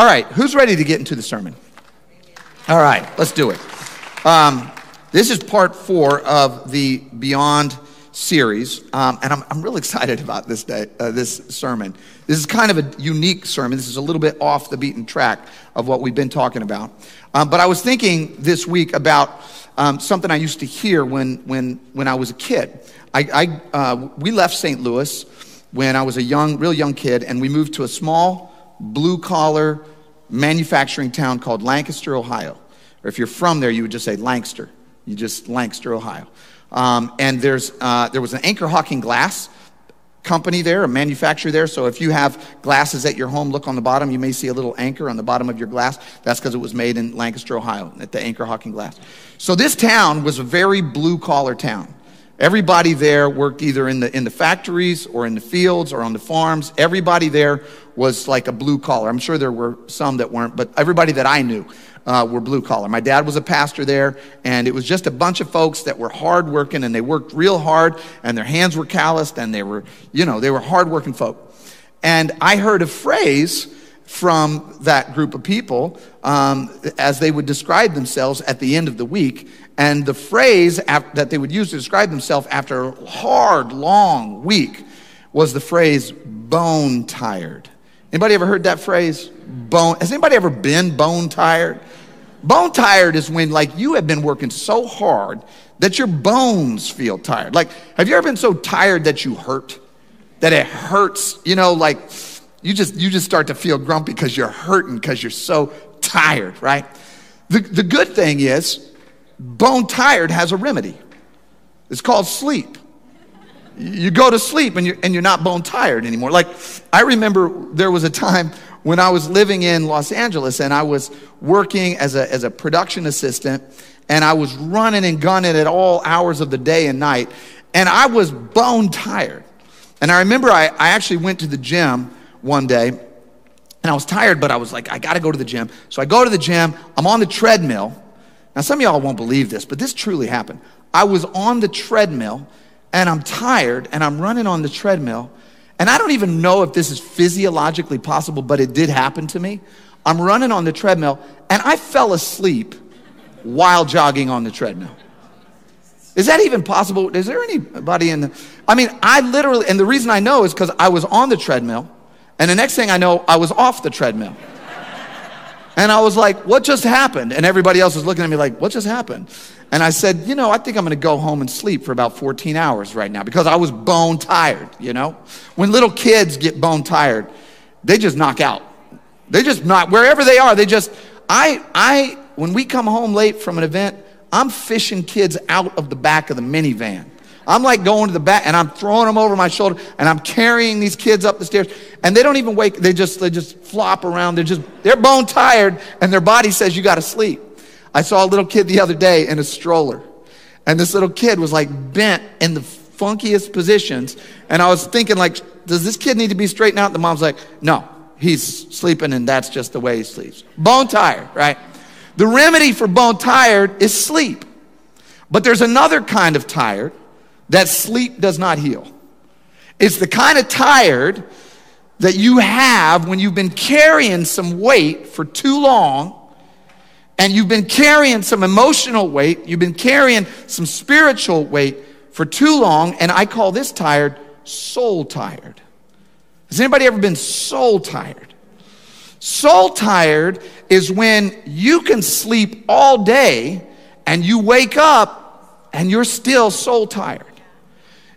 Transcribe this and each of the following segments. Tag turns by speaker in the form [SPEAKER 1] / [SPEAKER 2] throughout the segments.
[SPEAKER 1] All right, who's ready to get into the sermon? All right, let's do it. Um, this is part four of the Beyond series, um, and I'm, I'm really excited about this day, uh, this sermon. This is kind of a unique sermon. This is a little bit off the beaten track of what we've been talking about. Um, but I was thinking this week about um, something I used to hear when, when, when I was a kid. I, I uh, we left St. Louis when I was a young, real young kid, and we moved to a small blue collar manufacturing town called Lancaster, Ohio. Or if you're from there, you would just say Lancaster. You just Lancaster, Ohio. Um, and there's, uh, there was an Anchor Hocking Glass company there, a manufacturer there. So if you have glasses at your home, look on the bottom. You may see a little anchor on the bottom of your glass. That's because it was made in Lancaster, Ohio, at the Anchor Hocking Glass. So this town was a very blue collar town. Everybody there worked either in the, in the factories or in the fields or on the farms. Everybody there was like a blue collar. I'm sure there were some that weren't, but everybody that I knew uh, were blue collar. My dad was a pastor there, and it was just a bunch of folks that were hardworking and they worked real hard, and their hands were calloused, and they were, you know, they were hardworking folk. And I heard a phrase from that group of people um, as they would describe themselves at the end of the week. And the phrase that they would use to describe themselves after a hard, long week was the phrase bone tired. Anybody ever heard that phrase? Bone. Has anybody ever been bone tired? Bone tired is when like you have been working so hard that your bones feel tired. Like, have you ever been so tired that you hurt? That it hurts, you know, like you just you just start to feel grumpy because you're hurting because you're so tired, right? The, the good thing is bone tired has a remedy. It's called sleep. You go to sleep and you're, and you're not bone tired anymore. Like, I remember there was a time when I was living in Los Angeles and I was working as a, as a production assistant and I was running and gunning at all hours of the day and night and I was bone tired. And I remember I, I actually went to the gym one day and I was tired, but I was like, I gotta go to the gym. So I go to the gym, I'm on the treadmill now, some of y'all won't believe this, but this truly happened. I was on the treadmill and I'm tired and I'm running on the treadmill. And I don't even know if this is physiologically possible, but it did happen to me. I'm running on the treadmill and I fell asleep while jogging on the treadmill. Is that even possible? Is there anybody in the. I mean, I literally, and the reason I know is because I was on the treadmill, and the next thing I know, I was off the treadmill. And I was like, what just happened? And everybody else was looking at me like, what just happened? And I said, you know, I think I'm to go home and sleep for about 14 hours right now because I was bone tired, you know? When little kids get bone tired, they just knock out. They just not, wherever they are, they just, I, I, when we come home late from an event, I'm fishing kids out of the back of the minivan. I'm like going to the back and I'm throwing them over my shoulder and I'm carrying these kids up the stairs and they don't even wake. They just, they just flop around. They're just, they're bone tired and their body says you got to sleep. I saw a little kid the other day in a stroller and this little kid was like bent in the funkiest positions. And I was thinking like, does this kid need to be straightened out? The mom's like, no, he's sleeping and that's just the way he sleeps. Bone tired, right? The remedy for bone tired is sleep. But there's another kind of tired that sleep does not heal. It's the kind of tired that you have when you've been carrying some weight for too long and you've been carrying some emotional weight, you've been carrying some spiritual weight for too long, and I call this tired soul tired. Has anybody ever been soul tired? Soul tired is when you can sleep all day and you wake up and you're still soul tired.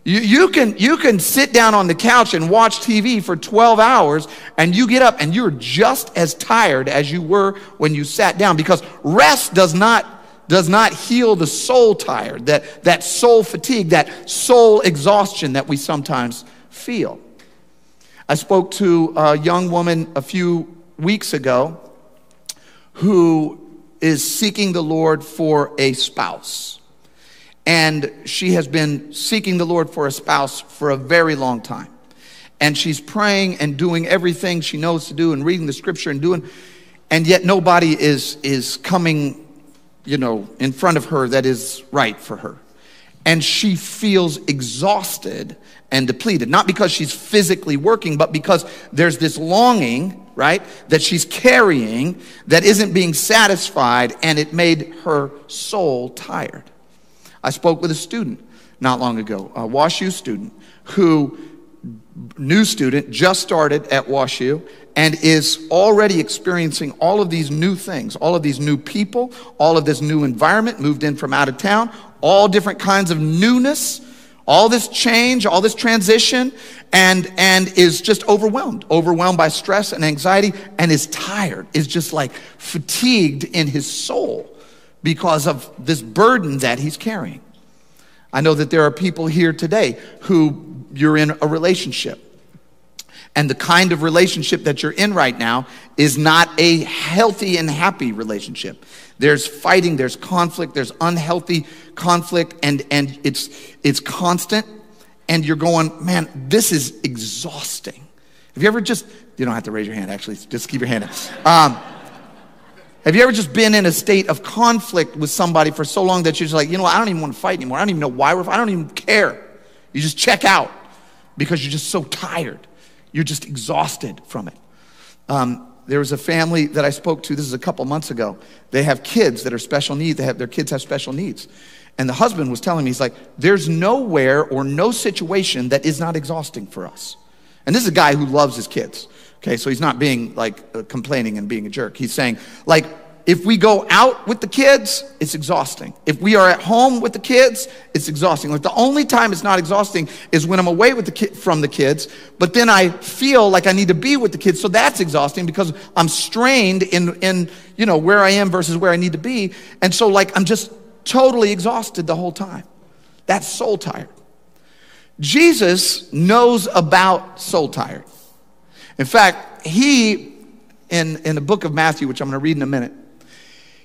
[SPEAKER 1] You, you, can, you can sit down on the couch and watch TV for 12 hours and you get up and you're just as tired as you were when you sat down because rest does not, does not heal the soul tired, that, that soul fatigue, that soul exhaustion that we sometimes feel. I spoke to a young woman a few weeks ago who is seeking the Lord for a spouse. And she has been seeking the Lord for a spouse for a very long time. And she's praying and doing everything she knows to do and reading the scripture and doing, and yet nobody is, is coming, you know, in front of her that is right for her. And she feels exhausted and depleted, not because she's physically working, but because there's this longing right? That she's carrying that isn't being satisfied, and it made her soul tired. I spoke with a student not long ago, a WashU student, who, new student, just started at WashU and is already experiencing all of these new things, all of these new people, all of this new environment, moved in from out of town, all different kinds of newness, all this change, all this transition, and, and is just overwhelmed, overwhelmed by stress and anxiety, and is tired, is just like fatigued in his soul because of this burden that he's carrying. I know that there are people here today who you're in a relationship. And the kind of relationship that you're in right now is not a healthy and happy relationship. There's fighting, there's conflict, there's unhealthy conflict, and, and it's, it's constant. And you're going, man, this is exhausting. Have you ever just, you don't have to raise your hand, actually, just keep your hand up. Um, have you ever just been in a state of conflict with somebody for so long that you're just like, you know, I don't even want to fight anymore. I don't even know why we're, I don't even care. You just check out because you're just so tired. You're just exhausted from it. Um, there was a family that I spoke to, this is a couple months ago. They have kids that are special needs. They have, their kids have special needs. And the husband was telling me, he's like, there's nowhere or no situation that is not exhausting for us. And this is a guy who loves his kids. Okay, so he's not being like uh, complaining and being a jerk. He's saying, like, if we go out with the kids, it's exhausting. If we are at home with the kids, it's exhausting. Like the only time it's not exhausting is when I'm away with the ki- from the kids, but then I feel like I need to be with the kids, so that's exhausting because I'm strained in in you know where I am versus where I need to be, and so like I'm just totally exhausted the whole time. That's soul tired. Jesus knows about soul tired. In fact, he, in, in the book of Matthew, which I'm going to read in a minute,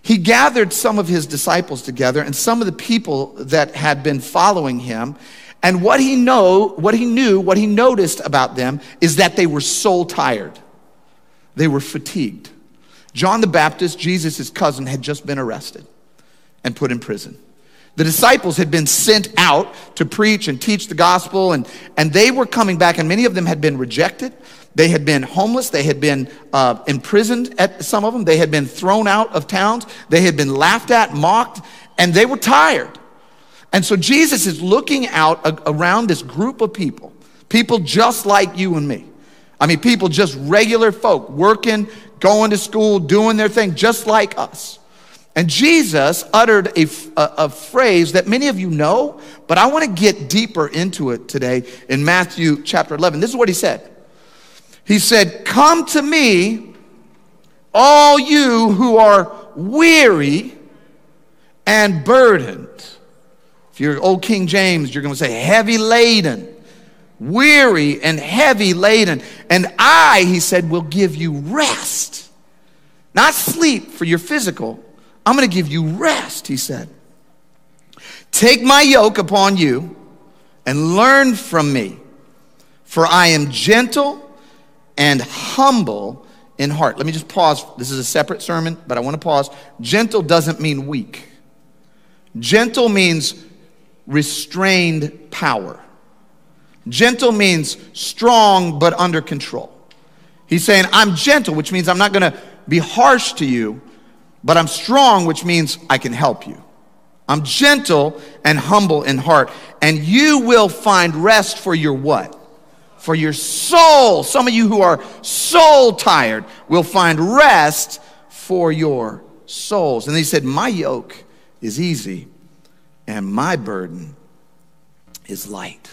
[SPEAKER 1] he gathered some of his disciples together and some of the people that had been following him. And what he know, what he knew, what he noticed about them is that they were soul tired. They were fatigued. John the Baptist, Jesus' cousin, had just been arrested and put in prison. The disciples had been sent out to preach and teach the gospel, and, and they were coming back, and many of them had been rejected. They had been homeless. They had been uh, imprisoned at some of them. They had been thrown out of towns. They had been laughed at, mocked, and they were tired. And so Jesus is looking out a- around this group of people, people just like you and me. I mean, people just regular folk, working, going to school, doing their thing, just like us. And Jesus uttered a, phrase that many of you know, but I want to get deeper into it today in Matthew chapter 11. This is what he said he said, Come to me, all you who are weary and burdened. If you're old King James, you're going to say heavy laden, weary and heavy laden. And I, he said, will give you rest. Not sleep for your physical. I'm going to give you rest, he said. Take my yoke upon you and learn from me, for I am gentle and humble in heart. Let me just pause. This is a separate sermon, but I want to pause. Gentle doesn't mean weak, gentle means restrained power. Gentle means strong but under control. He's saying, I'm gentle, which means I'm not going to be harsh to you, but I'm strong, which means I can help you. I'm gentle and humble in heart, and you will find rest for your what? For your soul. Some of you who are soul tired will find rest for your souls. And he said, My yoke is easy and my burden is light.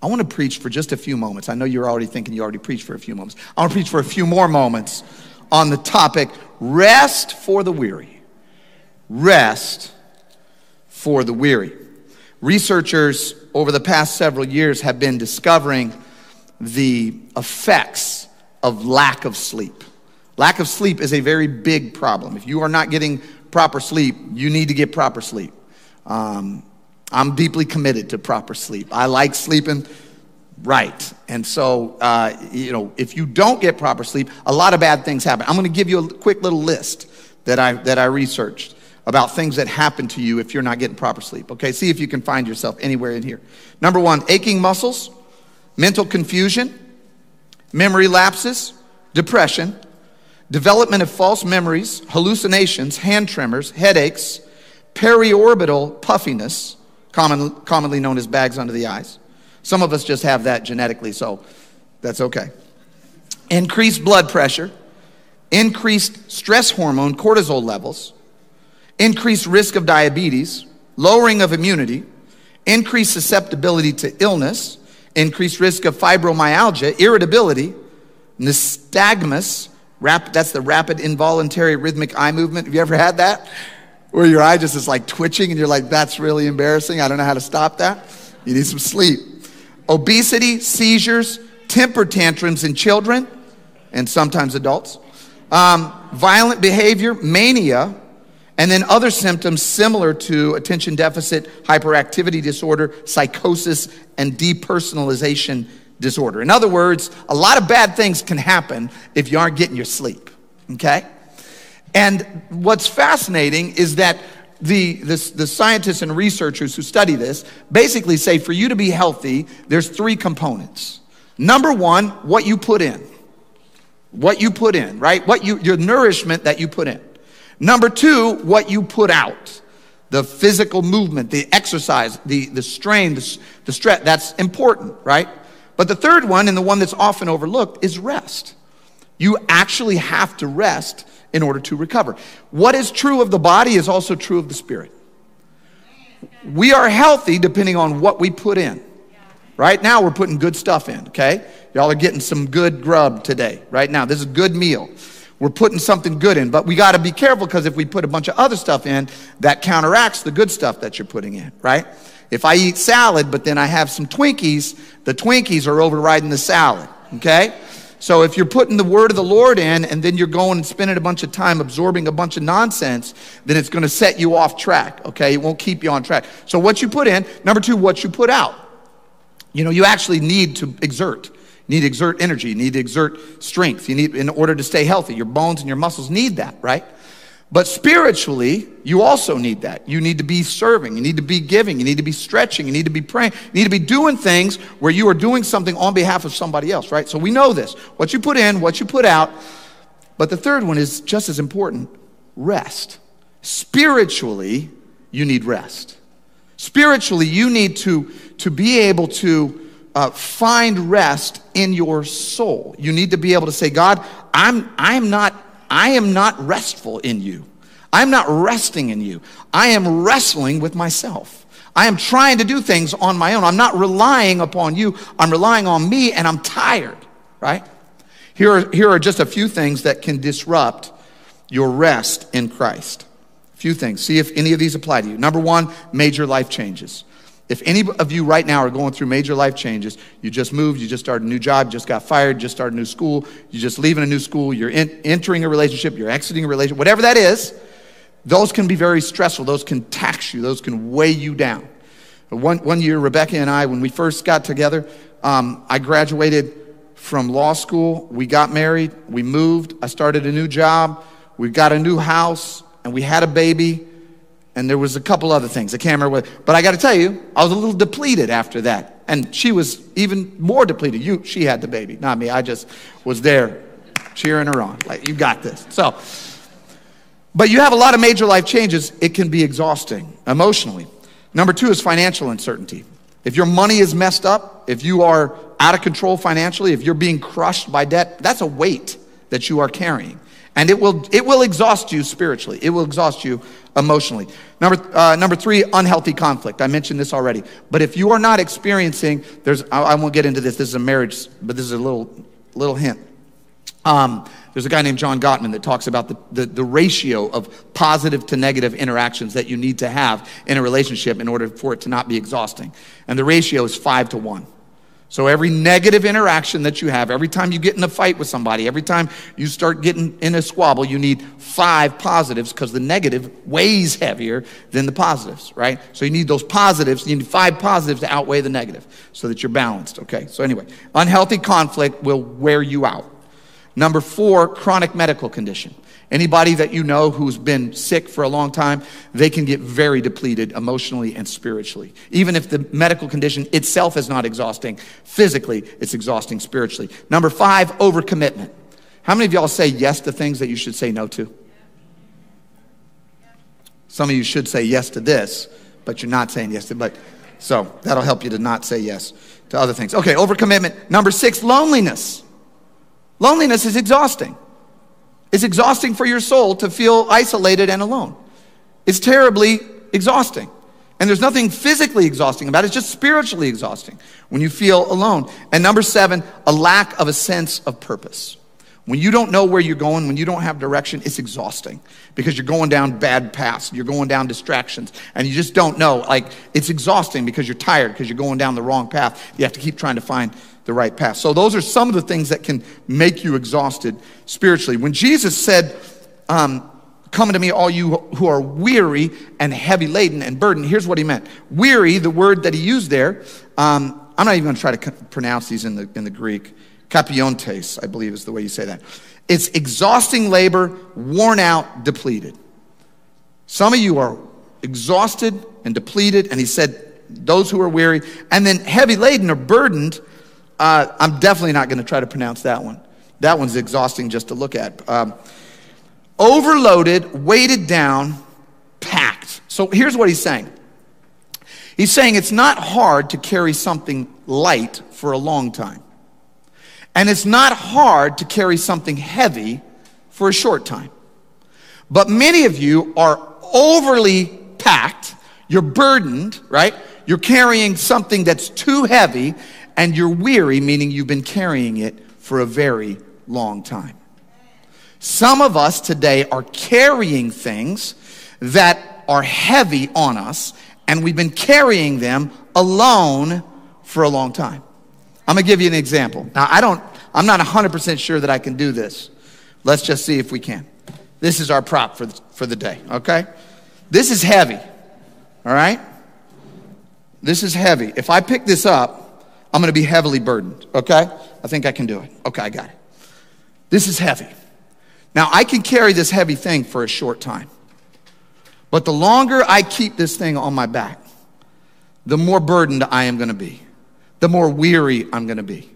[SPEAKER 1] I want to preach for just a few moments. I know you're already thinking you already preached for a few moments. I want to preach for a few more moments on the topic rest for the weary. Rest for the weary. Researchers over the past several years have been discovering the effects of lack of sleep. Lack of sleep is a very big problem. If you are not getting proper sleep, you need to get proper sleep. Um, I'm deeply committed to proper sleep. I like sleeping right. And so, uh, you know, if you don't get proper sleep, a lot of bad things happen. I'm going to give you a quick little list that I, that I researched about things that happen to you if you're not getting proper sleep. Okay, see if you can find yourself anywhere in here. Number one, aching muscles, mental confusion, memory lapses, depression, development of false memories, hallucinations, hand tremors, headaches, periorbital puffiness, common, commonly known as bags under the eyes. Some of us just have that genetically, so that's okay. Increased blood pressure, increased stress hormone, cortisol levels, increased risk of diabetes, lowering of immunity, increased susceptibility to illness, increased risk of fibromyalgia, irritability, nystagmus, rap, that's the rapid involuntary rhythmic eye movement. Have you ever had that? Where your eye just is like twitching and you're like, that's really embarrassing. I don't know how to stop that. You need some sleep. Obesity, seizures, temper tantrums in children and sometimes adults, um, violent behavior, mania, and then other symptoms similar to attention deficit hyperactivity disorder, psychosis, and depersonalization disorder. In other words, a lot of bad things can happen if you aren't getting your sleep, okay? And what's fascinating is that the, the, the, scientists and researchers who study this basically say for you to be healthy, there's three components. Number one, what you put in. What you put in, right? What you, your nourishment that you put in. Number two, what you put out. The physical movement, the exercise, the, the strain, the, the stress, that's important, right? But the third one, and the one that's often overlooked, is rest. You actually have to rest in order to recover. What is true of the body is also true of the spirit. We are healthy depending on what we put in. Right now, we're putting good stuff in, okay? Y'all are getting some good grub today, right now. This is a good meal. We're putting something good in, but we got to be careful because if we put a bunch of other stuff in, that counteracts the good stuff that you're putting in, right? If I eat salad, but then I have some Twinkies, the Twinkies are overriding the salad, okay? So if you're putting the word of the Lord in and then you're going and spending a bunch of time absorbing a bunch of nonsense, then it's going to set you off track, okay? It won't keep you on track. So what you put in, number two, what you put out. You know, you actually need to exert. You need to exert energy. You need to exert strength. You need, in order to stay healthy, your bones and your muscles need that, right? But spiritually, you also need that. You need to be serving. You need to be giving. You need to be stretching. You need to be praying. You need to be doing things where you are doing something on behalf of somebody else, right? So we know this. What you put in, what you put out. But the third one is just as important rest. Spiritually, you need rest. Spiritually, you need to, to be able to uh, find rest in your soul. You need to be able to say, God, I'm, I'm not, I am not restful in you. I'm not resting in you. I am wrestling with myself. I am trying to do things on my own. I'm not relying upon you. I'm relying on me and I'm tired, right? Here are, here are just a few things that can disrupt your rest in Christ. A few things. See if any of these apply to you. Number one, major life changes. If any of you right now are going through major life changes, you just moved, you just started a new job, just got fired, just started a new school, you're just leaving a new school, you're in, entering a relationship, you're exiting a relationship, whatever that is, those can be very stressful. Those can tax you, those can weigh you down. One, one year, Rebecca and I, when we first got together, um, I graduated from law school, we got married, we moved, I started a new job, we got a new house, and we had a baby and there was a couple other things. Can't remember what, but I got to tell you, I was a little depleted after that. And she was even more depleted. You, she had the baby, not me. I just was there cheering her on. Like, you got this. So, but you have a lot of major life changes. It can be exhausting emotionally. Number two is financial uncertainty. If your money is messed up, if you are out of control financially, if you're being crushed by debt, that's a weight that you are carrying. And it will, it will exhaust you spiritually. It will exhaust you emotionally. Number, uh, number three, unhealthy conflict. I mentioned this already. But if you are not experiencing, there's, I, I won't get into this. This is a marriage, but this is a little, little hint. Um, there's a guy named John Gottman that talks about the, the, the, ratio of positive to negative interactions that you need to have in a relationship in order for it to not be exhausting. And the ratio is five to one. So every negative interaction that you have, every time you get in a fight with somebody, every time you start getting in a squabble, you need five positives because the negative weighs heavier than the positives, right? So you need those positives, you need five positives to outweigh the negative so that you're balanced, okay? So anyway, unhealthy conflict will wear you out. Number four, chronic medical condition. Anybody that you know who's been sick for a long time, they can get very depleted emotionally and spiritually. Even if the medical condition itself is not exhausting, physically, it's exhausting spiritually. Number five, overcommitment. How many of y'all say yes to things that you should say no to? Some of you should say yes to this, but you're not saying yes to but so that'll help you to not say yes to other things. Okay, overcommitment. Number six, loneliness. Loneliness is exhausting. It's exhausting for your soul to feel isolated and alone. It's terribly exhausting. And there's nothing physically exhausting about it, it's just spiritually exhausting when you feel alone. And number seven, a lack of a sense of purpose. When you don't know where you're going, when you don't have direction, it's exhausting because you're going down bad paths, you're going down distractions, and you just don't know. Like, it's exhausting because you're tired because you're going down the wrong path. You have to keep trying to find the right path. So, those are some of the things that can make you exhausted spiritually. When Jesus said, um, Come to me, all you who are weary and heavy laden and burdened. Here's what he meant. Weary, the word that he used there, um, I'm not even going to try to pronounce these in the, in the Greek. Kapiontes, I believe is the way you say that. It's exhausting labor, worn out, depleted. Some of you are exhausted and depleted, and he said, those who are weary, and then heavy laden or burdened. Uh, I'm definitely not going to try to pronounce that one. That one's exhausting just to look at. Um, overloaded, weighted down, packed. So here's what he's saying He's saying it's not hard to carry something light for a long time. And it's not hard to carry something heavy for a short time. But many of you are overly packed, you're burdened, right? You're carrying something that's too heavy, and you're weary, meaning you've been carrying it for a very long time. Some of us today are carrying things that are heavy on us, and we've been carrying them alone for a long time. I'm gonna give you an example. Now, I don't, I'm not 100% sure that I can do this. Let's just see if we can. This is our prop for the, for the day, okay? This is heavy, all right? This is heavy. If I pick this up, I'm gonna be heavily burdened, okay? I think I can do it. Okay, I got it. This is heavy. Now, I can carry this heavy thing for a short time. But the longer I keep this thing on my back, the more burdened I am going to be, the more weary I'm going to be.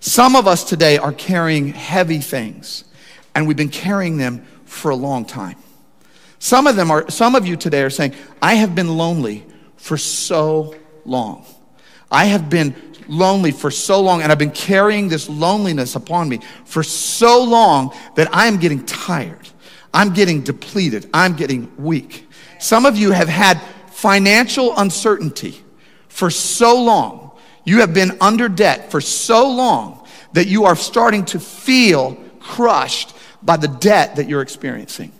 [SPEAKER 1] Some of us today are carrying heavy things, and we've been carrying them for a long time. Some of them are, some of you today are saying, I have been lonely for so long. I have been lonely for so long, and I've been carrying this loneliness upon me for so long that I'm getting tired. I'm getting depleted. I'm getting weak. Some of you have had financial uncertainty for so long. You have been under debt for so long that you are starting to feel crushed by the debt that you're experiencing.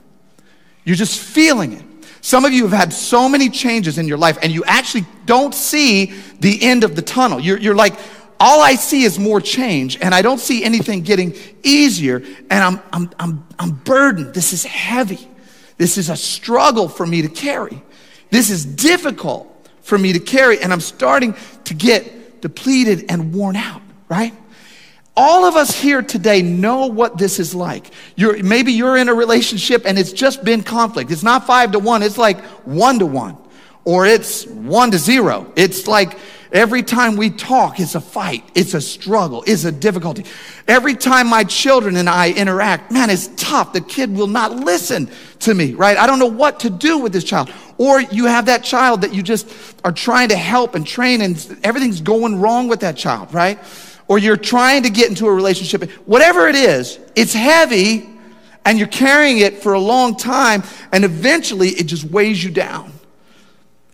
[SPEAKER 1] You're just feeling it. Some of you have had so many changes in your life and you actually don't see the end of the tunnel. You're, you're like, all I see is more change and I don't see anything getting easier and I'm, I'm, I'm, I'm burdened. This is heavy. This is a struggle for me to carry. This is difficult for me to carry and I'm starting to get depleted and worn out, right? All of us here today know what this is like. You're, maybe you're in a relationship and it's just been conflict. It's not five to one, it's like one to one, or it's one to zero. It's like every time we talk, it's a fight, it's a struggle, it's a difficulty. Every time my children and I interact, man, it's tough. The kid will not listen to me, right? I don't know what to do with this child. Or you have that child that you just are trying to help and train, and everything's going wrong with that child, right? Or you're trying to get into a relationship, whatever it is, it's heavy and you're carrying it for a long time and eventually it just weighs you down.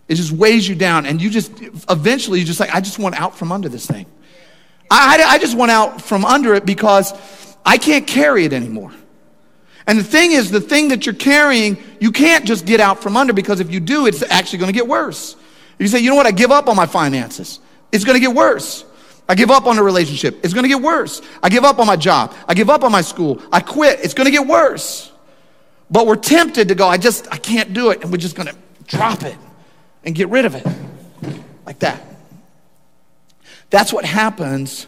[SPEAKER 1] It just weighs you down and you just, eventually you're just like, I just want out from under this thing. I, I, I just want out from under it because I can't carry it anymore. And the thing is, the thing that you're carrying, you can't just get out from under because if you do, it's actually going to get worse. You say, you know what? I give up on my finances. It's going to get worse. I give up on a relationship. It's going to get worse. I give up on my job. I give up on my school. I quit. It's going to get worse. But we're tempted to go, I just, I can't do it. And we're just going to drop it and get rid of it like that. That's what happens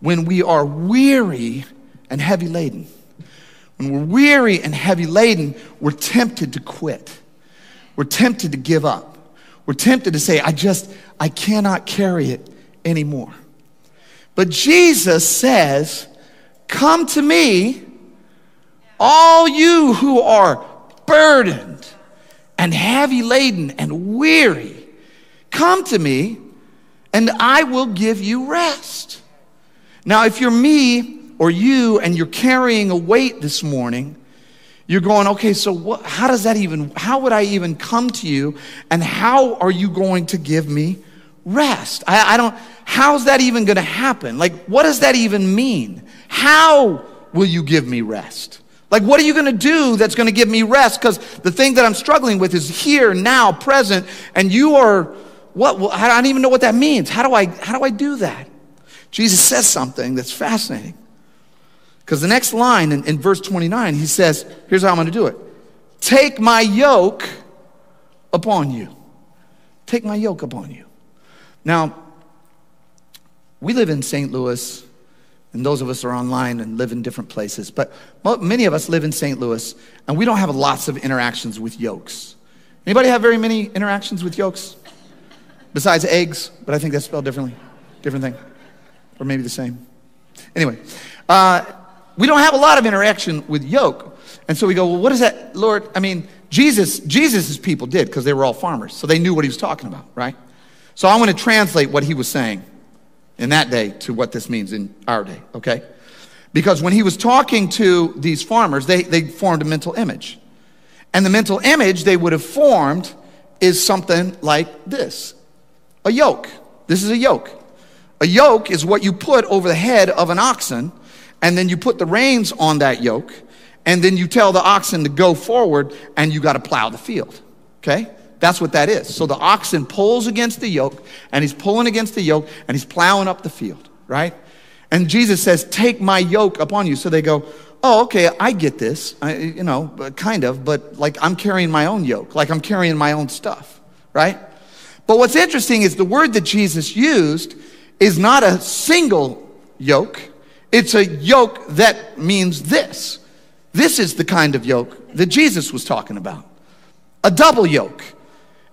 [SPEAKER 1] when we are weary and heavy laden. When we're weary and heavy laden, we're tempted to quit. We're tempted to give up. We're tempted to say, I just, I cannot carry it anymore. But Jesus says, Come to me, All you who are burdened and heavy laden and weary, come to me and I will give you rest. Now, if you're me or you and you're carrying a weight this morning, you're going, okay, so what, how does that even, how would I even come to you? And how are you going to give me rest? I, I don't, how's that even going to happen? Like, what does that even mean? How will you give me rest? Like, what are you going to do that's going to give me rest? Because the thing that I'm struggling with is here, now, present, and you are, what, I don't even know what that means. How do I, how do I do that? Jesus says something that's fascinating. Because the next line in, in verse 29, he says, Here's how I'm going to do it Take my yoke upon you. Take my yoke upon you. Now, we live in St. Louis, and those of us are online and live in different places, but many of us live in St. Louis, and we don't have lots of interactions with yokes. Anybody have very many interactions with yokes? Besides eggs, but I think that's spelled differently. Different thing. Or maybe the same. Anyway, uh, we don't have a lot of interaction with yoke. And so we go, well, what is that, Lord? I mean, Jesus, Jesus's people did because they were all farmers. So they knew what he was talking about, right? So I want to translate what he was saying in that day to what this means in our day, okay? Because when he was talking to these farmers, they, they formed a mental image. And the mental image they would have formed is something like this a yoke. This is a yoke. A yoke is what you put over the head of an oxen and then you put the reins on that yoke, and then you tell the oxen to go forward, and you got to plow the field. Okay? That's what that is. So the oxen pulls against the yoke, and he's pulling against the yoke, and he's plowing up the field, right? And Jesus says, Take my yoke upon you. So they go, Oh, okay, I get this, I, you know, kind of, but like I'm carrying my own yoke, like I'm carrying my own stuff, right? But what's interesting is the word that Jesus used is not a single yoke, it's a yoke that means this. This is the kind of yoke that Jesus was talking about a double yoke.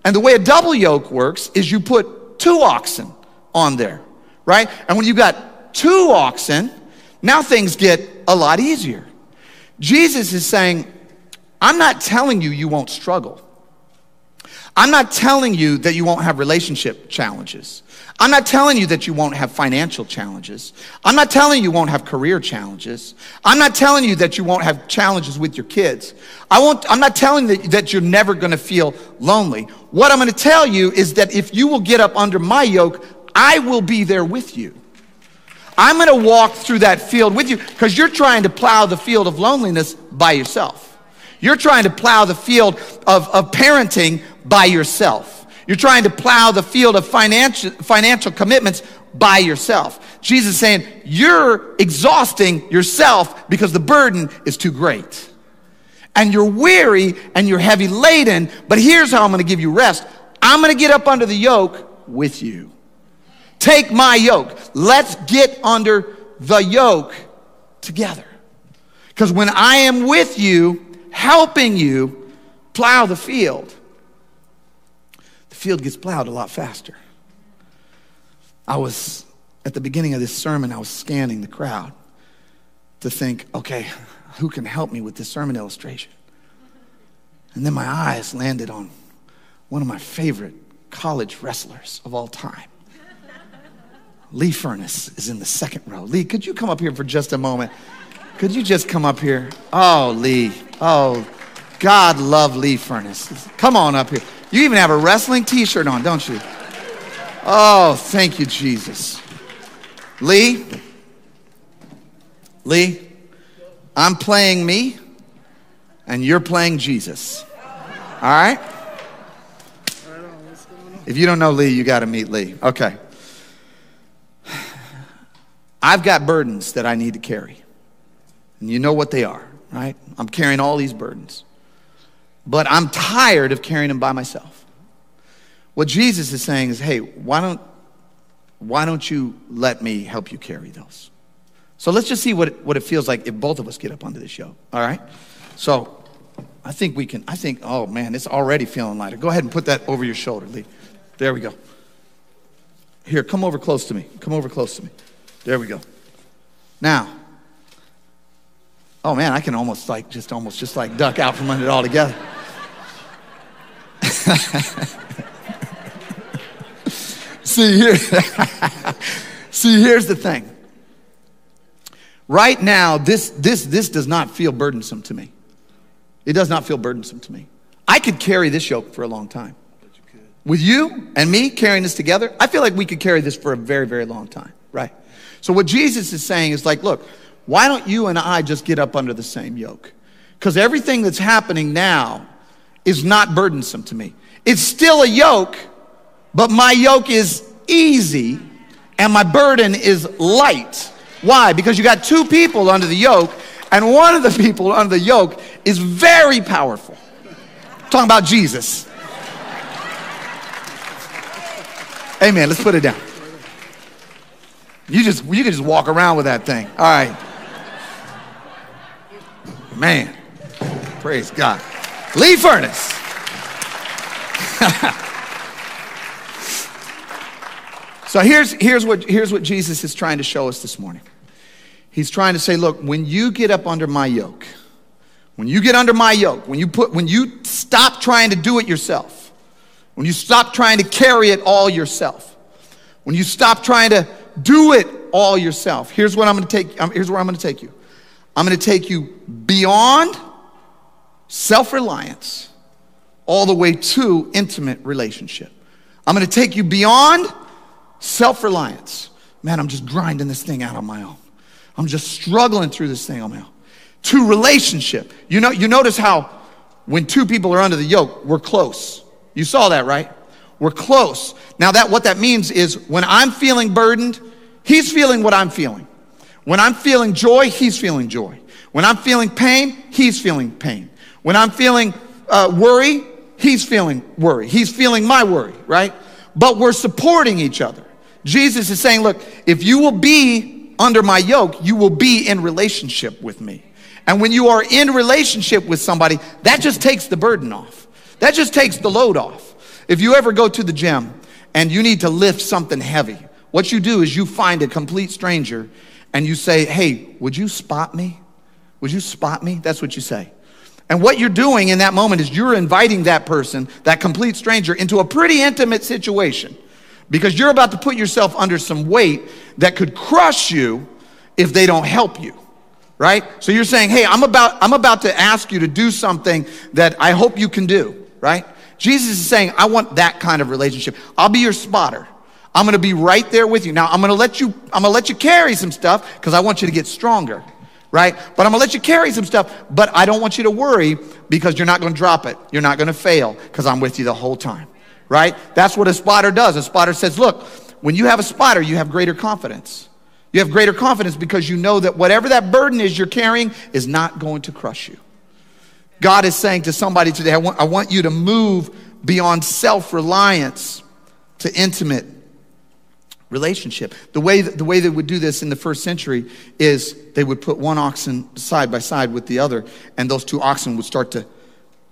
[SPEAKER 1] And the way a double yoke works is you put two oxen on there, right? And when you've got two oxen, now things get a lot easier. Jesus is saying, I'm not telling you you won't struggle. I'm not telling you that you won't have relationship challenges. I'm not telling you that you won't have financial challenges. I'm not telling you won't have career challenges. I'm not telling you that you won't have challenges with your kids. I won't, I'm not telling you that, that you're never going to feel lonely. What I'm going to tell you is that if you will get up under my yoke, I will be there with you. I'm going to walk through that field with you because you're trying to plow the field of loneliness by yourself. You're trying to plow the field of, of parenting by yourself. You're trying to plow the field of financial, financial commitments by yourself. Jesus is saying, You're exhausting yourself because the burden is too great. And you're weary and you're heavy laden, but here's how I'm gonna give you rest I'm gonna get up under the yoke with you. Take my yoke. Let's get under the yoke together. Because when I am with you, helping you plow the field, field gets plowed a lot faster. I was, at the beginning of this sermon, I was scanning the crowd to think, okay, who can help me with this sermon illustration? And then my eyes landed on one of my favorite college wrestlers of all time. Lee Furness is in the second row. Lee, could you come up here for just a moment? Could you just come up here? Oh, Lee. Oh, God love Lee Furness. Come on up here. You even have a wrestling t shirt on, don't you? Oh, thank you, Jesus. Lee, Lee, I'm playing me, and you're playing Jesus. All right? If you don't know Lee, you got to meet Lee. Okay. I've got burdens that I need to carry. And you know what they are, right? I'm carrying all these burdens but I'm tired of carrying them by myself. What Jesus is saying is, hey, why don't, why don't you let me help you carry those? So let's just see what it, what it feels like if both of us get up onto this yoke, all right? So I think we can, I think, oh man, it's already feeling lighter. Go ahead and put that over your shoulder, Lee. There we go. Here, come over close to me. Come over close to me. There we go. Now, Oh man, I can almost like just almost just like duck out from under it altogether. See here. See, here's the thing. Right now, this, this, this does not feel burdensome to me. It does not feel burdensome to me. I could carry this yoke for a long time. With you and me carrying this together, I feel like we could carry this for a very, very long time, right? So, what Jesus is saying is like, look, why don't you and I just get up under the same yoke? Because everything that's happening now is not burdensome to me. It's still a yoke, but my yoke is easy and my burden is light. Why? Because you got two people under the yoke, and one of the people under the yoke is very powerful. I'm talking about Jesus. Amen. Let's put it down. You just you can just walk around with that thing. All right. Man. Praise God. Lee Furness. so here's, here's, what, here's what Jesus is trying to show us this morning. He's trying to say, look, when you get up under my yoke, when you get under my yoke, when you put when you stop trying to do it yourself, when you stop trying to carry it all yourself, when you stop trying to do it all yourself, here's what I'm going to take here's where I'm going to take you. I'm going to take you beyond self-reliance all the way to intimate relationship. I'm going to take you beyond self-reliance. Man, I'm just grinding this thing out on my own. I'm just struggling through this thing on my own. To relationship. You know, you notice how when two people are under the yoke, we're close. You saw that, right? We're close. Now that what that means is when I'm feeling burdened, he's feeling what I'm feeling. When I'm feeling joy, he's feeling joy. When I'm feeling pain, he's feeling pain. When I'm feeling uh, worry, he's feeling worry. He's feeling my worry, right? But we're supporting each other. Jesus is saying, look, if you will be under my yoke, you will be in relationship with me. And when you are in relationship with somebody, that just takes the burden off. That just takes the load off. If you ever go to the gym and you need to lift something heavy, what you do is you find a complete stranger and you say, Hey, would you spot me? Would you spot me? That's what you say. And what you're doing in that moment is you're inviting that person, that complete stranger, into a pretty intimate situation because you're about to put yourself under some weight that could crush you if they don't help you. Right? So you're saying, "Hey, I'm about I'm about to ask you to do something that I hope you can do." Right? Jesus is saying, "I want that kind of relationship. I'll be your spotter. I'm going to be right there with you. Now, I'm going to let you I'm going to let you carry some stuff because I want you to get stronger." Right? But I'm gonna let you carry some stuff, but I don't want you to worry because you're not gonna drop it. You're not gonna fail because I'm with you the whole time, right? That's what a spotter does. A spotter says, look, when you have a spotter, you have greater confidence. You have greater confidence because you know that whatever that burden is you're carrying is not going to crush you. God is saying to somebody today, I want, I want you to move beyond self reliance to intimate relationship. The way, that, the way they would do this in the first century is they would put one oxen side by side with the other, and those two oxen would start to,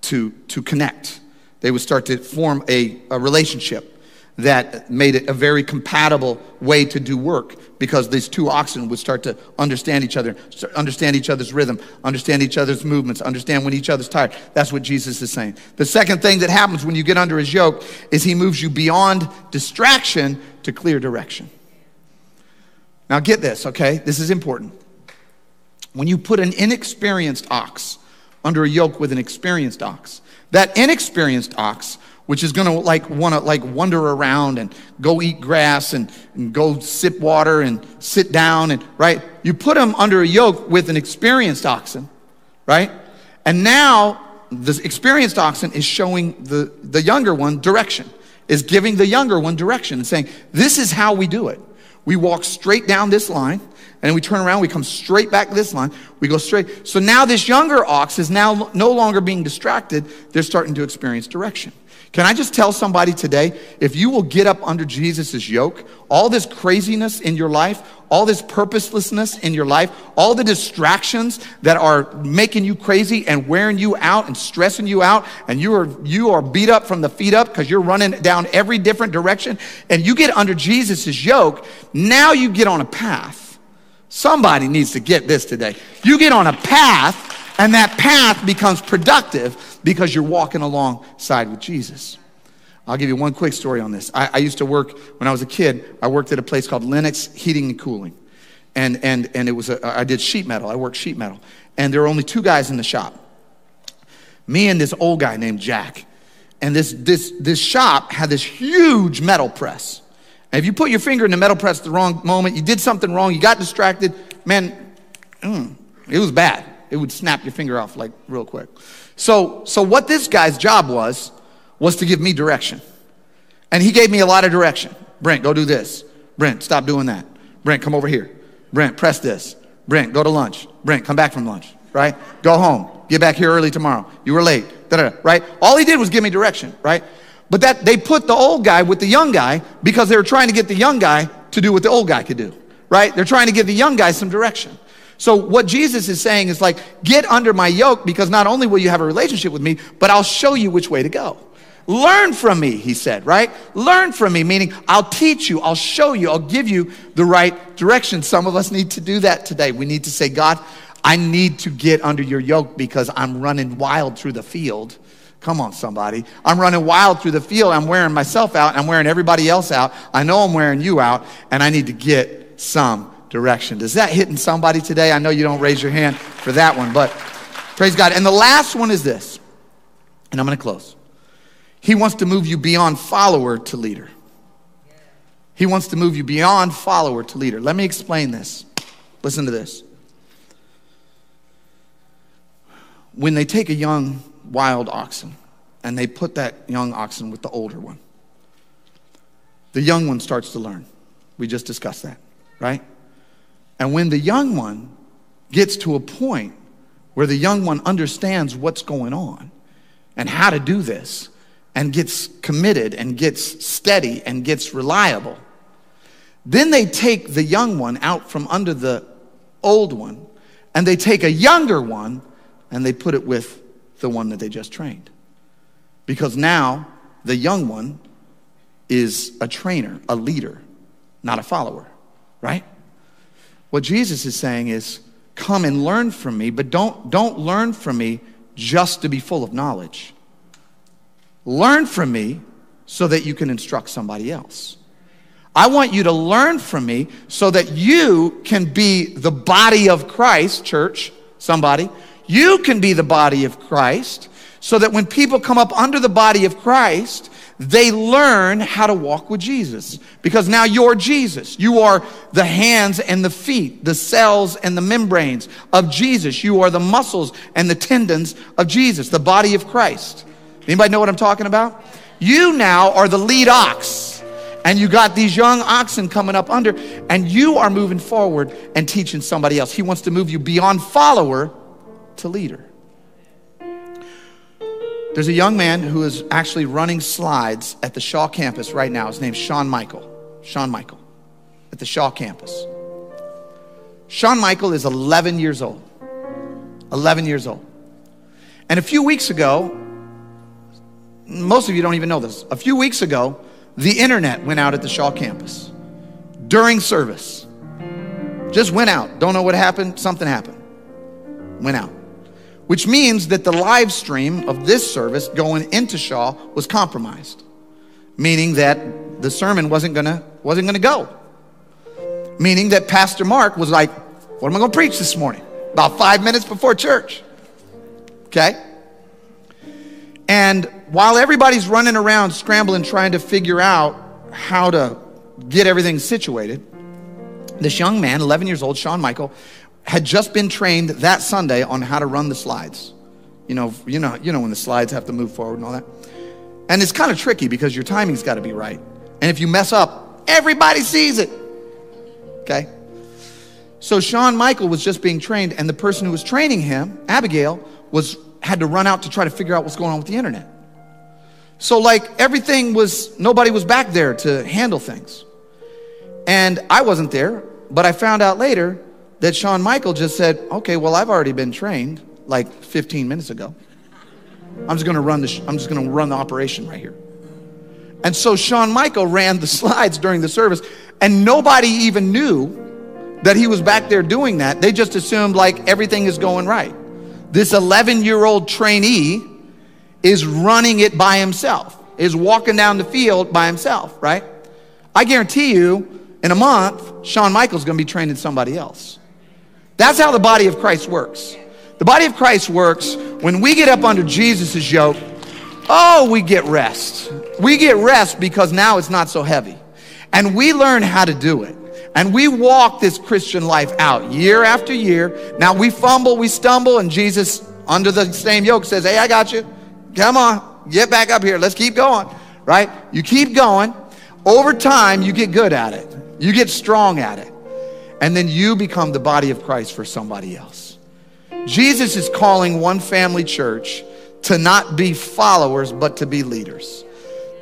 [SPEAKER 1] to, to connect. They would start to form a, a relationship that made it a very compatible way to do work because these two oxen would start to understand each other, understand each other's rhythm, understand each other's movements, understand when each other's tired. That's what Jesus is saying. The second thing that happens when you get under his yoke is he moves you beyond distraction to clear direction. Now, get this, okay? This is important. When you put an inexperienced ox under a yoke with an experienced ox, that inexperienced ox which is going to like want to like wander around and go eat grass and, and go sip water and sit down and right you put him under a yoke with an experienced oxen right and now the experienced oxen is showing the, the younger one direction is giving the younger one direction and saying, This is how we do it. We walk straight down this line, and we turn around, we come straight back this line, we go straight. So now this younger ox is now no longer being distracted, they're starting to experience direction. Can I just tell somebody today, if you will get up under Jesus' yoke, all this craziness in your life, all this purposelessness in your life, all the distractions that are making you crazy and wearing you out and stressing you out, and you are, you are beat up from the feet up because you're running down every different direction, and you get under Jesus' yoke, now you get on a path Somebody needs to get this today. You get on a path, and that path becomes productive because you're walking alongside with Jesus. I'll give you one quick story on this. I, I, used to work, when I was a kid, I worked at a place called Lennox Heating and Cooling. And, and, and it was a, I did sheet metal. I worked sheet metal. And there were only two guys in the shop me and this old guy named Jack. And this, this, this shop had this huge metal press. And if you put your finger in the metal press at the wrong moment, you did something wrong, you got distracted, man, mm, it was bad. It would snap your finger off like real quick. So, so what this guy's job was, was to give me direction. And he gave me a lot of direction. Brent, go do this. Brent, stop doing that. Brent, come over here. Brent, press this. Brent, go to lunch. Brent, come back from lunch, right? Go home. Get back here early tomorrow. You were late. Da-da-da, right? All he did was give me direction, right? But that they put the old guy with the young guy because they were trying to get the young guy to do what the old guy could do, right? They're trying to give the young guy some direction. So what Jesus is saying is like, get under my yoke because not only will you have a relationship with me, but I'll show you which way to go. Learn from me, he said, right? Learn from me, meaning I'll teach you, I'll show you, I'll give you the right direction. Some of us need to do that today. We need to say, God, I need to get under your yoke because I'm running wild through the field. Come on, somebody. I'm running wild through the field. I'm wearing myself out. I'm wearing everybody else out. I know I'm wearing you out, and I need to get some direction. Does that hitting somebody today? I know you don't raise your hand for that one, but praise God. And the last one is this, and I'm going to close. He wants to move you beyond follower to leader. He wants to move you beyond follower to leader. Let me explain this. Listen to this. When they take a young wild oxen and they put that young oxen with the older one, the young one starts to learn. We just discussed that, right? And when the young one gets to a point where the young one understands what's going on and how to do this, and gets committed and gets steady and gets reliable. Then they take the young one out from under the old one and they take a younger one and they put it with the one that they just trained. Because now the young one is a trainer, a leader, not a follower, right? What Jesus is saying is, come and learn from me, but don't, don't learn from me just to be full of knowledge. Learn from me so that you can instruct somebody else. I want you to learn from me so that you can be the body of Christ, church, somebody. You can be the body of Christ so that when people come up under the body of Christ, they learn how to walk with Jesus. Because now you're Jesus. You are the hands and the feet, the cells and the membranes of Jesus. You are the muscles and the tendons of Jesus, the body of Christ. Anybody know what I'm talking about? You now are the lead ox, and you got these young oxen coming up under, and you are moving forward and teaching somebody else. He wants to move you beyond follower to leader. There's a young man who is actually running slides at the Shaw campus right now. His name's Sean Michael. Sean Michael at the Shaw campus. Sean Michael is 11 years old. 11 years old. And a few weeks ago, most of you don't even know this. A few weeks ago, the internet went out at the Shaw campus during service. Just went out. Don't know what happened. Something happened. Went out. Which means that the live stream of this service going into Shaw was compromised. Meaning that the sermon wasn't gonna wasn't gonna go. Meaning that Pastor Mark was like, What am I gonna preach this morning? About five minutes before church. Okay? And while everybody's running around scrambling, trying to figure out how to get everything situated, this young man, 11 years old, Sean Michael, had just been trained that Sunday on how to run the slides. You know, you know, you know when the slides have to move forward and all that. And it's kind of tricky because your timing's got to be right. And if you mess up, everybody sees it. Okay? So Sean Michael was just being trained, and the person who was training him, Abigail, was had to run out to try to figure out what's going on with the internet. So, like, everything was, nobody was back there to handle things. And I wasn't there, but I found out later that Sean Michael just said, okay, well, I've already been trained like 15 minutes ago. I'm just gonna run the, I'm just gonna run the operation right here. And so Sean Michael ran the slides during the service, and nobody even knew that he was back there doing that. They just assumed like everything is going right. This 11 year old trainee is running it by himself, is walking down the field by himself, right? I guarantee you, in a month, Sean Michael's to be training somebody else. That's how the body of Christ works. The body of Christ works when we get up under Jesus' yoke. Oh, we get rest. We get rest because now it's not so heavy. And we learn how to do it. And we walk this Christian life out year after year. Now we fumble, we stumble, and Jesus, under the same yoke, says, Hey, I got you. Come on, get back up here. Let's keep going. Right? You keep going. Over time, you get good at it, you get strong at it. And then you become the body of Christ for somebody else. Jesus is calling one family church to not be followers, but to be leaders.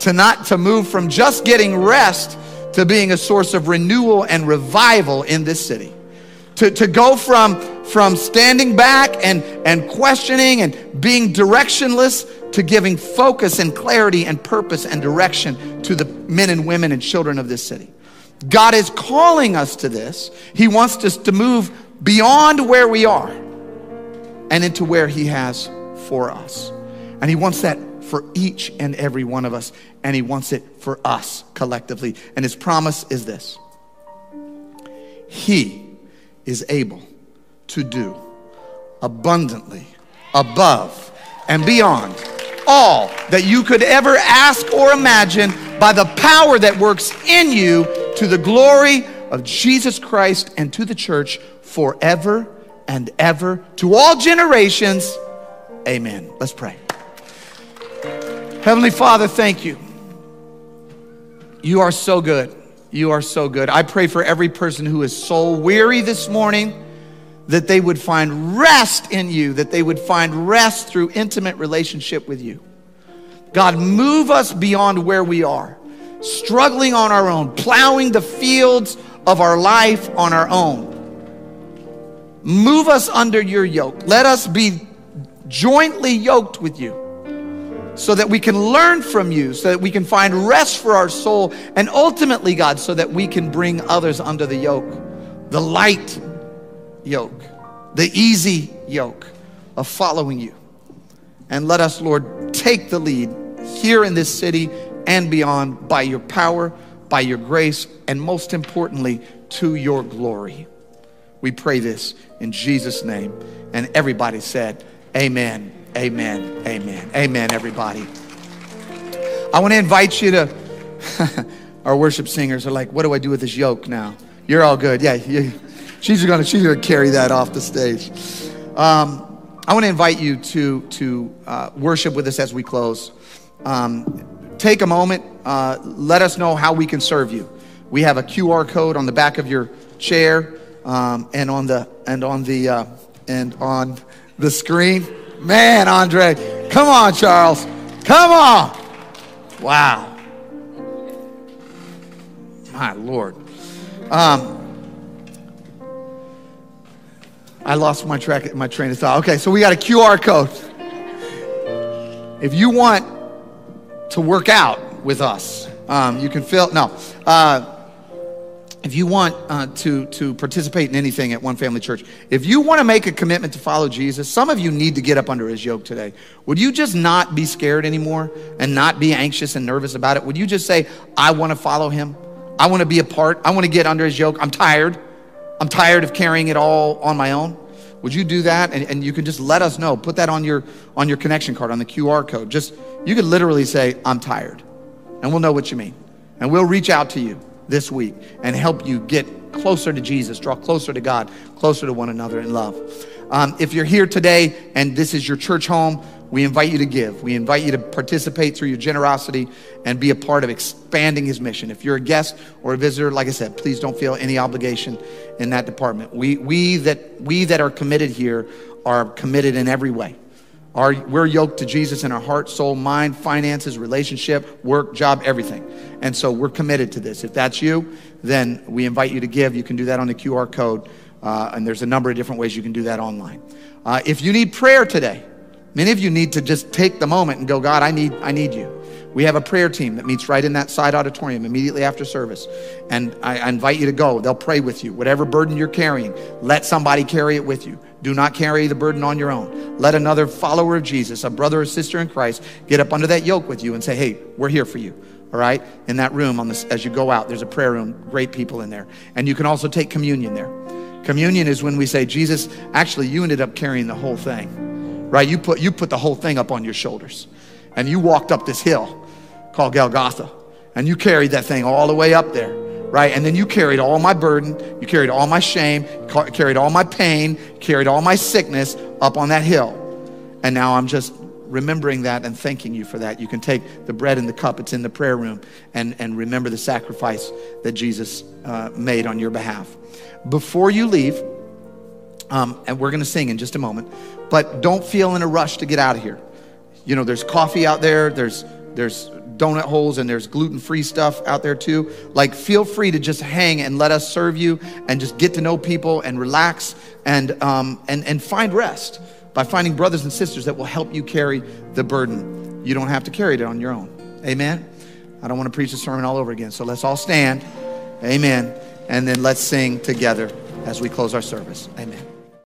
[SPEAKER 1] To not to move from just getting rest to being a source of renewal and revival in this city. To, to go from, from standing back and, and questioning and being directionless to giving focus and clarity and purpose and direction to the men and women and children of this city. God is calling us to this. He wants us to move beyond where we are and into where He has for us. And He wants that for each and every one of us, and He wants it for us collectively. And His promise is this He is able to do abundantly above and beyond all that you could ever ask or imagine by the power that works in you to the glory of Jesus Christ and to the church forever and ever to all generations. Amen. Let's pray. Heavenly Father, thank you. You are so good. You are so good. I pray for every person who is soul weary this morning that they would find rest in you, that they would find rest through intimate relationship with you. God, move us beyond where we are, struggling on our own, plowing the fields of our life on our own. Move us under your yoke. Let us be jointly yoked with you so that we can learn from you, so that we can find rest for our soul, and ultimately, God, so that we can bring others under the yoke, the light yoke, the easy yoke of following you. And let us, Lord, take the lead here in this city and beyond by your power, by your grace, and most importantly, to your glory. We pray this in Jesus' name. And everybody said, Amen. Amen. Amen. Amen, everybody. I want to invite you to, our worship singers are like, what do I do with this yoke now? You're all good. Yeah, you, she's to she's gonna carry that off the stage. Um, I want to invite you to, to uh, worship with us as we close. Um, take a moment. Uh, let us know how we can serve you. We have a QR code on the back of your chair um, and on the and on the uh, and on the screen. Man, Andre. Come on, Charles. Come on. Wow. My Lord. Um, I lost my track, my train of thought. Okay, so we got a QR code. If you want to work out with us, um, you can fill. No, uh, if you want uh, to, to participate in anything at One Family Church, if you want to make a commitment to follow Jesus, some of you need to get up under his yoke today. Would you just not be scared anymore and not be anxious and nervous about it? Would you just say, I want to follow him? I want to be a part. I want to get under his yoke. I'm tired. I'm tired of carrying it all on my own. Would you do that? And, and you can just let us know. Put that on your, on your connection card, on the QR code. Just, you could literally say, I'm tired. And we'll know what you mean. And we'll reach out to you this week and help you get closer to Jesus, draw closer to God, closer to one another in love. Um, if you're here today and this is your church home, we invite you to give. We invite you to participate through your generosity and be a part of expanding his mission. If you're a guest or a visitor, like I said, please don't feel any obligation in that department. We, we, that, we that are committed here are committed in every way. Our, we're yoked to Jesus in our heart, soul, mind, finances, relationship, work, job, everything. And so we're committed to this. If that's you, then we invite you to give. You can do that on the QR code, uh, and there's a number of different ways you can do that online. Uh, if you need prayer today, Many of you need to just take the moment and go, God, I need, I need you. We have a prayer team that meets right in that side auditorium immediately after service. And I, I, invite you to go. They'll pray with you. Whatever burden you're carrying, let somebody carry it with you. Do not carry the burden on your own. Let another follower of Jesus, a brother or sister in Christ, get up under that yoke with you and say, hey, we're here for you. All right? In that room on this, as you go out, there's a prayer room, great people in there. And you can also take communion there. Communion is when we say, Jesus, actually, you ended up carrying the whole thing. Right? You put, you put the whole thing up on your shoulders. And you walked up this hill called Golgotha. And you carried that thing all the way up there, right? And then you carried all my burden, you carried all my shame, carried all my pain, carried all my sickness up on that hill. And now I'm just remembering that and thanking you for that. You can take the bread and the cup, it's in the prayer room, and, and remember the sacrifice that Jesus uh, made on your behalf. Before you leave, um, and we're going to sing in just a moment, but don't feel in a rush to get out of here. You know, there's coffee out there, there's, there's donut holes and there's gluten free stuff out there too. Like, feel free to just hang and let us serve you and just get to know people and relax and, um, and, and find rest by finding brothers and sisters that will help you carry the burden. You don't have to carry it on your own. Amen. I don't want to preach the sermon all over again. So let's all stand. Amen. And then let's sing together as we close our service. Amen.